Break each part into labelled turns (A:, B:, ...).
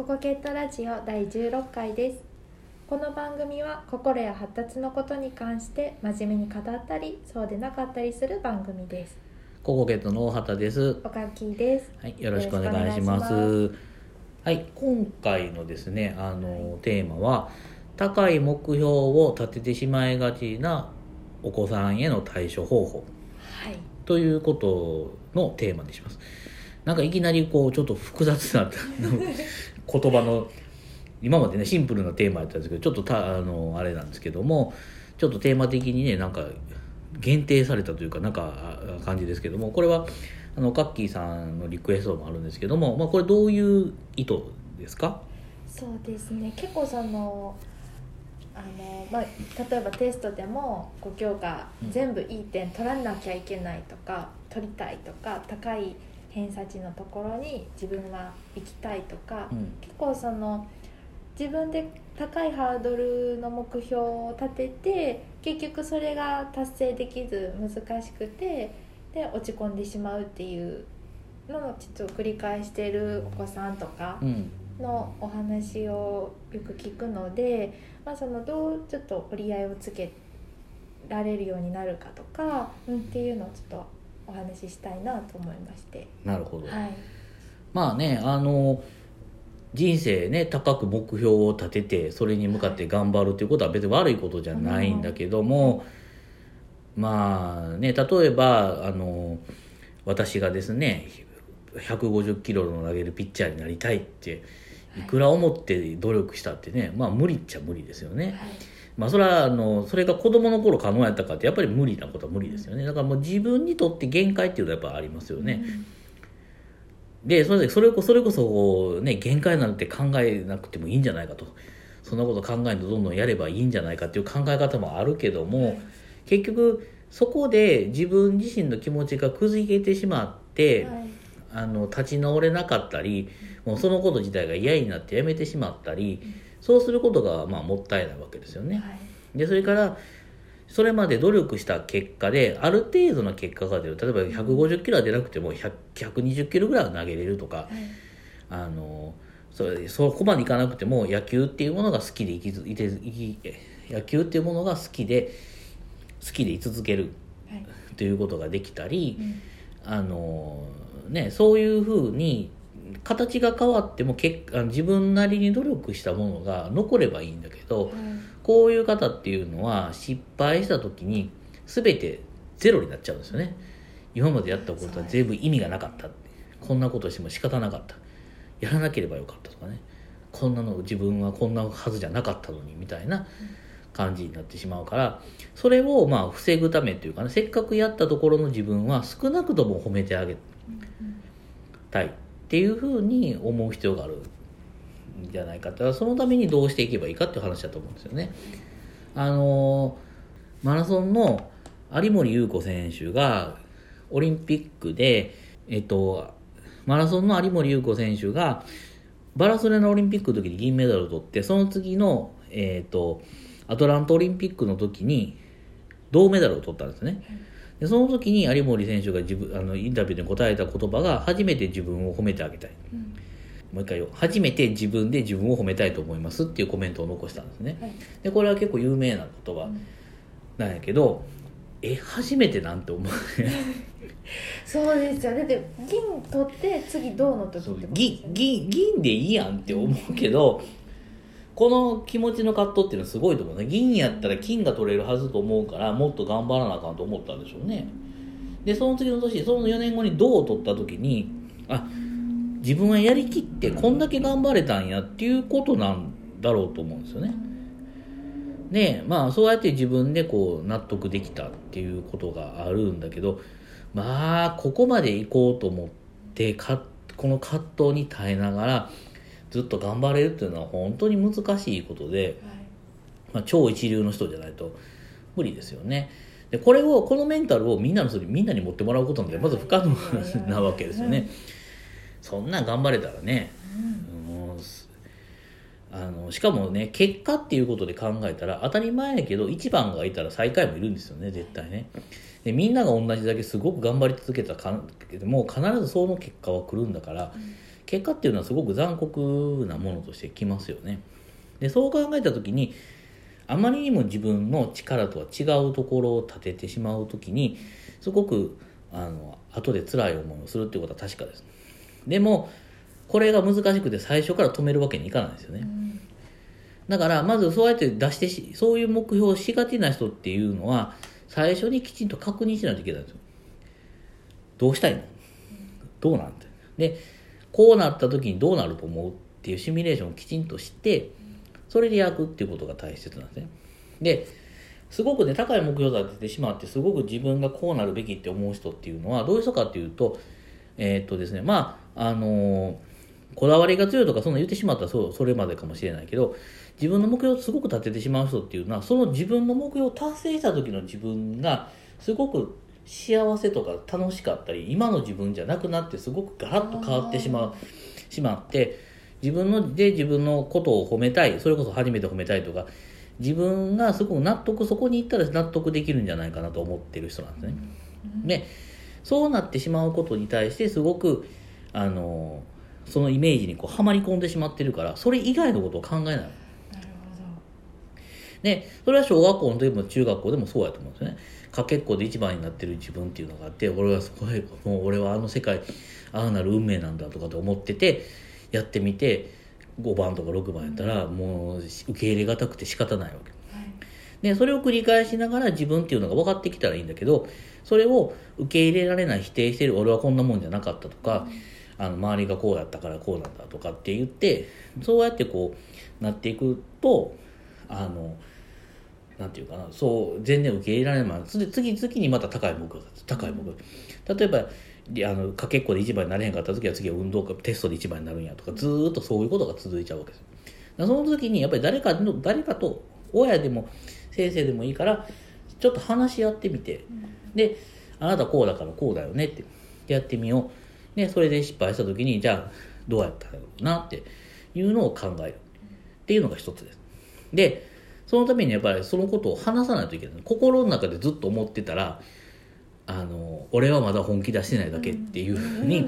A: ココケットラジオ第16回ですこの番組は心や発達のことに関して真面目に語ったりそうでなかったりする番組です
B: ココケットの大畑です。
A: おかきです
B: はい、よろしくお願いします。はい、今回のですね、あの、テーマは、高い目標を立ててしまいがちなお子さんへの対処方法
A: はい
B: ということのテーマにします。なんかいきなりこう、ちょっと複雑な 言葉の、今までね、シンプルなテーマやったんですけど、ちょっとた、あの、あれなんですけども、ちょっとテーマ的にね、なんか、限定されたというか、なんか、あ感じですけども、これは、あの、カッキーさんのリクエストもあるんですけども、まあ、これどういう意図ですか？
A: そうですね。結構そのあの、まあ、例えばテストでも5教科
B: うん。
A: 全部いい点取らなきゃいけないとか取りたいとか高い偏差値のところに自分は行きたいとか、
B: うん
A: 結構その自分で高いハードルの目標を立てて結局それが達成できず難しくてで落ち込んでしまうっていうのをちょっと繰り返しているお子さんとか
B: うん。
A: のお話をよく聞くので、まあ、そのどうちょっと折り合いをつけられるようになるかとか、うん、っていうのをちょっとお話ししたいなと思いまして。
B: なるほど。
A: はい
B: まあねあの人生ね高く目標を立ててそれに向かって頑張るということは別に悪いことじゃないんだけども、まあね例えばあの私がですね150キロの投げるピッチャーになりたいっていくら思って努力したってねまあ無理っちゃ無理ですよね。
A: はい
B: まあそれはあのそれが子供の頃可能やったかってやっぱり無理なことは無理ですよね。だからもう自分にとって限界っていうのはやっぱありますよね。でそれでそれこそれこそね限界なんて考えなくてもいいんじゃないかと。そんなこと考えるとどんどんやればいいんじゃないかっていう考え方もあるけども、結局そこで自分自身の気持ちがくじけてしまって、
A: はい。
B: あの立ち直れなかったりもうそのこと自体が嫌になってやめてしまったりそうすることがまあもったいないわけですよね。
A: はい。
B: でそれからそれまで努力した結果である程度の結果が出る例えば150キロは出なくても100 120キロぐらいは投げれるとか
A: はい。
B: あのそれそこまでいかなくても野球っていうものが好きで生きずいて生き野球っていうものが好きで好きで居続ける
A: はい。
B: ということができたり
A: うん。
B: あの、ね、そういうふうに形が変わっても結あの自分なりに努力したものが残ればいいんだけど、
A: はい
B: こういう方っていうのは失敗した時に全てゼロになっちゃうんですよね。今までやったことは全部意味がなかったこんなことしても仕方なかった。やらなければよかったとかね。こんなの自分はこんなはずじゃなかったのにみたいな感じになってしまうからそれをまあ防ぐためというかねせっかくやったところの自分は少なくとも褒めてあげたいっていうふうに思う必要があるんじゃないかそのためにどうしていけばいいかっていう話だと思うんですよね。あのマラソンの有森裕子選手がオリンピックで、えっと、マラソンの有森裕子選手がバラソレのオリンピックの時に銀メダルを取ってその次の、えっと、アトランタオリンピックの時に銅メダルを取ったんですね。でその時に有森選手が自分あのインタビューで答えた言葉が初めて自分を褒めてあげたい。
A: うん。
B: もう一回言おう。初めて自分で自分を褒めたいと思いますっていうコメントを残したんですね。
A: はい。
B: でこれは結構有名な言葉なんやけど、え初めてなんて思う。
A: そうですよだって銀取って次銅の時って
B: そう
A: ことですよ
B: 銀
A: ね
B: 銀銀でいいやんって思うけどこの気持ちの葛藤っていうのはすごいと思うね。銀やったら金が取れるはずと思うからもっと頑張らなあかんと思ったんでしょうね。でその次の年その4年後に銅を取った時にあ自分はやりきってこんだけ頑張れたんやっていうことなんだろうと思うんですよね。でまあそうやって自分でこう納得できたっていうことがあるんだけどまあここまで行こうと思ってかこの葛藤に耐えながらずっと頑張れるっていうのは本当に難しいことで、
A: はい。
B: まあ、超一流の人じゃないと無理ですよね。でこれをこのメンタルをみんなの人にみんなに持ってもらうことなんてまず不可能なわけですよね。そんなん頑張れたらねもうすあのしかもね結果っていうことで考えたら当たり前やけど1番がいたら最下位もいるんですよね絶対ね。でみんなが同じだけすごく頑張り続けたかもう必ずその結果は来るんだから、結果っていうのはすごく残酷なものとしてきますよね。でそう考えた時にあまりにも自分の力とは違うところを立ててしまう時にすごくあの後で辛い思いをするっていうことは確かです。でもこれが難しくて最初から止めるわけにいかないですよね。だからまずそうやって出してしそういう目標をしがちな人っていうのは最初にきちんと確認しないといけないんですよ。どうしたいの？どうなんて。でこうなった時にどうなると思うっていうシミュレーションをきちんとしてそれで焼くっていうことが大切なんですね。ですごくね高い目標を立ててしまってすごく自分がこうなるべきって思う人っていうのはどういう人かっていうとえーっとですねまああのこだわりが強いとかそんな言ってしまったらそそれまでかもしれないけど自分の目標をすごく立ててしまう人っていうのはその自分の目標を達成した時の自分がすごく幸せとか楽しかったり今の自分じゃなくなってすごくガラッと変わってしまうしまって自分ので自分のことを褒めたいそれこそ初めて褒めたいとか自分がすごく納得そこに行ったら納得できるんじゃないかなと思ってる人なんですね。でそうなってしまうことに対してすごくあのそのイメージにこうはまり込んでしまってるからそれ以外のことを考えない。
A: なる
B: でそれは小学校の時も中学校でもそうやと思うんですよねかけっこで一番になってる自分っていうのがあって俺はすごいもう俺はあの世界ああなる運命なんだとかと思っててやってみて5番とか6番やったらもう受け入れがたくて仕方ないわけ。でそれを繰り返しながら自分っていうのが分かってきたらいいんだけどそれを受け入れられない否定してる俺はこんなもんじゃなかったとか、あの周りがこうだったからこうなんだとかって言ってそうやってこうなっていくとあのなんていうかなそう全然受け入れられない。まま次次々にまた高い目標が高い目標。例えばであのかけっこで一番になれへんかった時は次は運動会テストで一番になるんやとかずーっとそういうことが続いちゃうわけです。その時にやっぱり誰かの誰かと親でも先生でもいいからちょっと話し合ってみて。であなたこうだからこうだよねってやってみよう。でそれで失敗した時にじゃあどうやったらいいのかなっていうのを考える。っていうのが一つです。でそのためにやっぱりそのことを話さないといけない。心の中でずっと思ってたらあの俺はまだ本気出してないだけっていうふうに、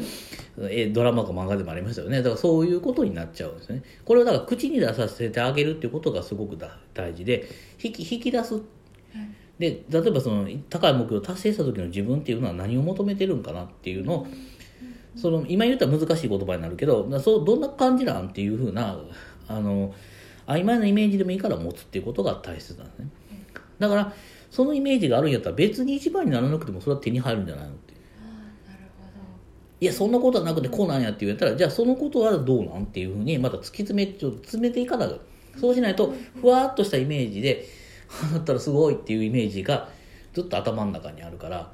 B: えドラマか漫画でもありましたよね。だからそういうことになっちゃうんですね。これをだから口に出させてあげるっていうことがすごくだ大事で引き引き出す。で例えばその高い目標を達成した時の自分っていうのは何を求めてるんかなっていうのをその今言ったら難しい言葉になるけどなそうどんな感じなんっていうふうなあの曖昧なイメージでもいいから持つっていうことが大切なんですね。だからそのイメージがあるんやったら別に一番にならなくてもそれは手に入るんじゃないのっていやそんなことはなくてこうなんやって言ったらじゃあそのことはどうなんっていうふうにまた突き詰めちょっと詰めていかなきゃそうしないとふわっとしたイメージでだったらすごいっていうイメージがずっと頭の中にあるから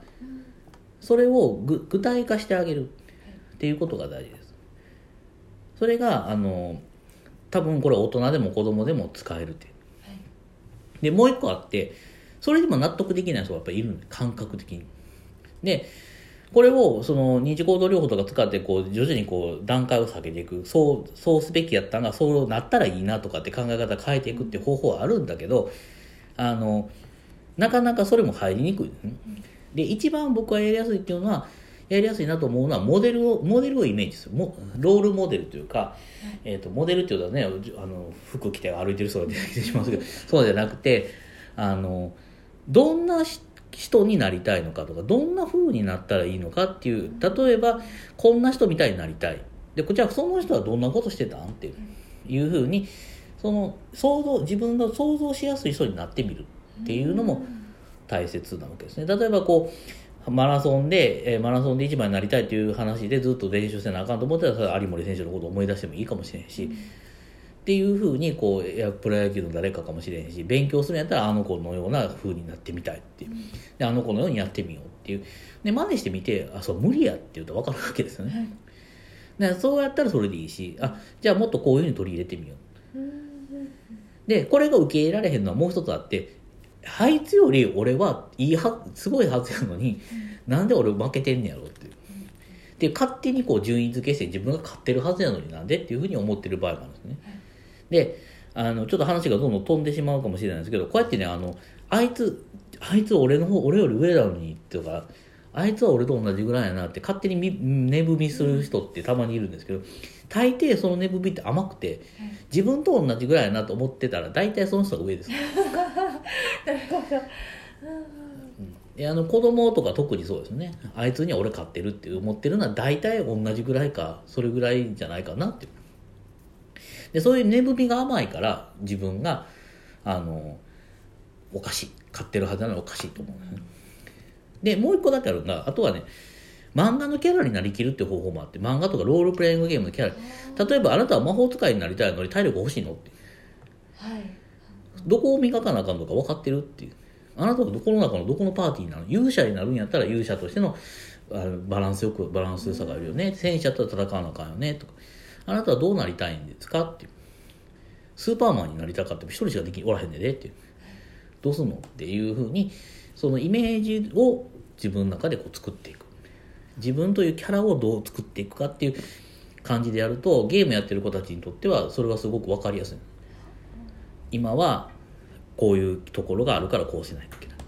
B: それをぐ具体化してあげるっていうことが大事です。それがあの多分これ大人でも子供でも使えるってでもう一個あってそれでも納得できない人がやっぱりいるんで感覚的に。でこれをその認知行動療法とか使ってこう徐々にこう段階を下げていく。そうそうすべきやったんがそうなったらいいなとかって考え方変えていくっていう方法はあるんだけどあのなかなかそれも入りにくいですねで一番僕がやりやすいっていうのはやりやすいなと思うのはモデルをモデルをイメージする。もロールモデルというか、えー、とモデルっていうのはねあの服着て歩いてる人が出てきてしまうけどそうじゃなくてあのどんなし人になりたいのかとかどんな風になったらいいのかっていう例えばこんな人みたいになりたい。でこちらその人はどんなことしてたんっていう風にその想像自分が想像しやすい人になってみるっていうのも大切なわけですね。例えばこうマラソンで、えーマラソンで一番になりたいという話でずっと練習せなあかんと思ったら有森選手のことを思い出してもいいかもしれんし、っていうふうにこうプロ野球の誰かかもしれんし勉強するんやったらあの子のような風になってみたいっていう。であの子のようにやってみようっていう。で真似してみてあそう無理やって言うと分かるわけですよね、でそうやったらそれでいいしあじゃあもっとこういうふうに取り入れてみよう。でこれが受け入れられへんのはもう一つあってあいつより俺はいいはすごいはずやのに、なんで俺負けてんねやろって。で勝手にこう順位付けして自分が勝ってるはずやのになんでっていうふうに思ってる場合もあるんですね。であのちょっと話がどんどん飛んでしまうかもしれないんですけどこうやってねあのあいつあいつ俺の方俺より上なのにとかあいつは俺と同じぐらいやなって勝手にみ寝踏みする人ってたまにいるんですけど大抵その値踏みって甘くて自分と同じぐらいやなと思ってたら大体その人が上です
A: なるほど
B: であの子供とか特にそうですね。あいつには俺勝ってるって思ってるのは大体同じぐらいかそれぐらいじゃないかなって。でそういう値踏みが甘いから自分があのおかしい買ってるはずなのおかしいと思う、ね、でもう一個だけあるのがあとはね漫画のキャラになりきるっていう方法もあって漫画とかロールプレイングゲームのキャラ。例えばあなたは魔法使いになりたいのに体力欲しいのって。
A: はい。
B: どこを磨かなあかんのか分かってるっていう。あなたはどこの中のどこのパーティーなの？勇者になるんやったら勇者としてのあのバランスよくバランス良さがあるよね。戦士やったら戦わなあかんよね。とか。あなたはどうなりたいんですか？っていう。スーパーマンになりたかっても一人しかできおらへんねでっていう。どうすんの？っていうふうにそのイメージを自分の中でこう作っていく。自分というキャラをどう作っていくかっていう感じでやるとゲームやってる子たちにとってはそれはすごく分かりやすい。今はこういうところがあるからこうしないといけない。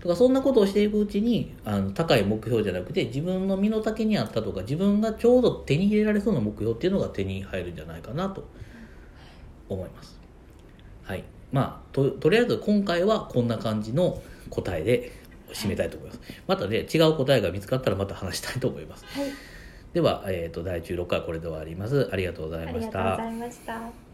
B: とかそんなことをしていくうちにあの高い目標じゃなくて自分の身の丈にあったとか自分がちょうど手に入れられそうな目標っていうのが手に入るんじゃないかなと。思います。はい。まあととりあえず今回はこんな感じの答えで締めたいと思います。またね違う答えが見つかったらまた話したいと思います。
A: はい。
B: では、えー、と第16回はこれで終わります。ありがとうござい
A: ありが
B: ました
A: とうございました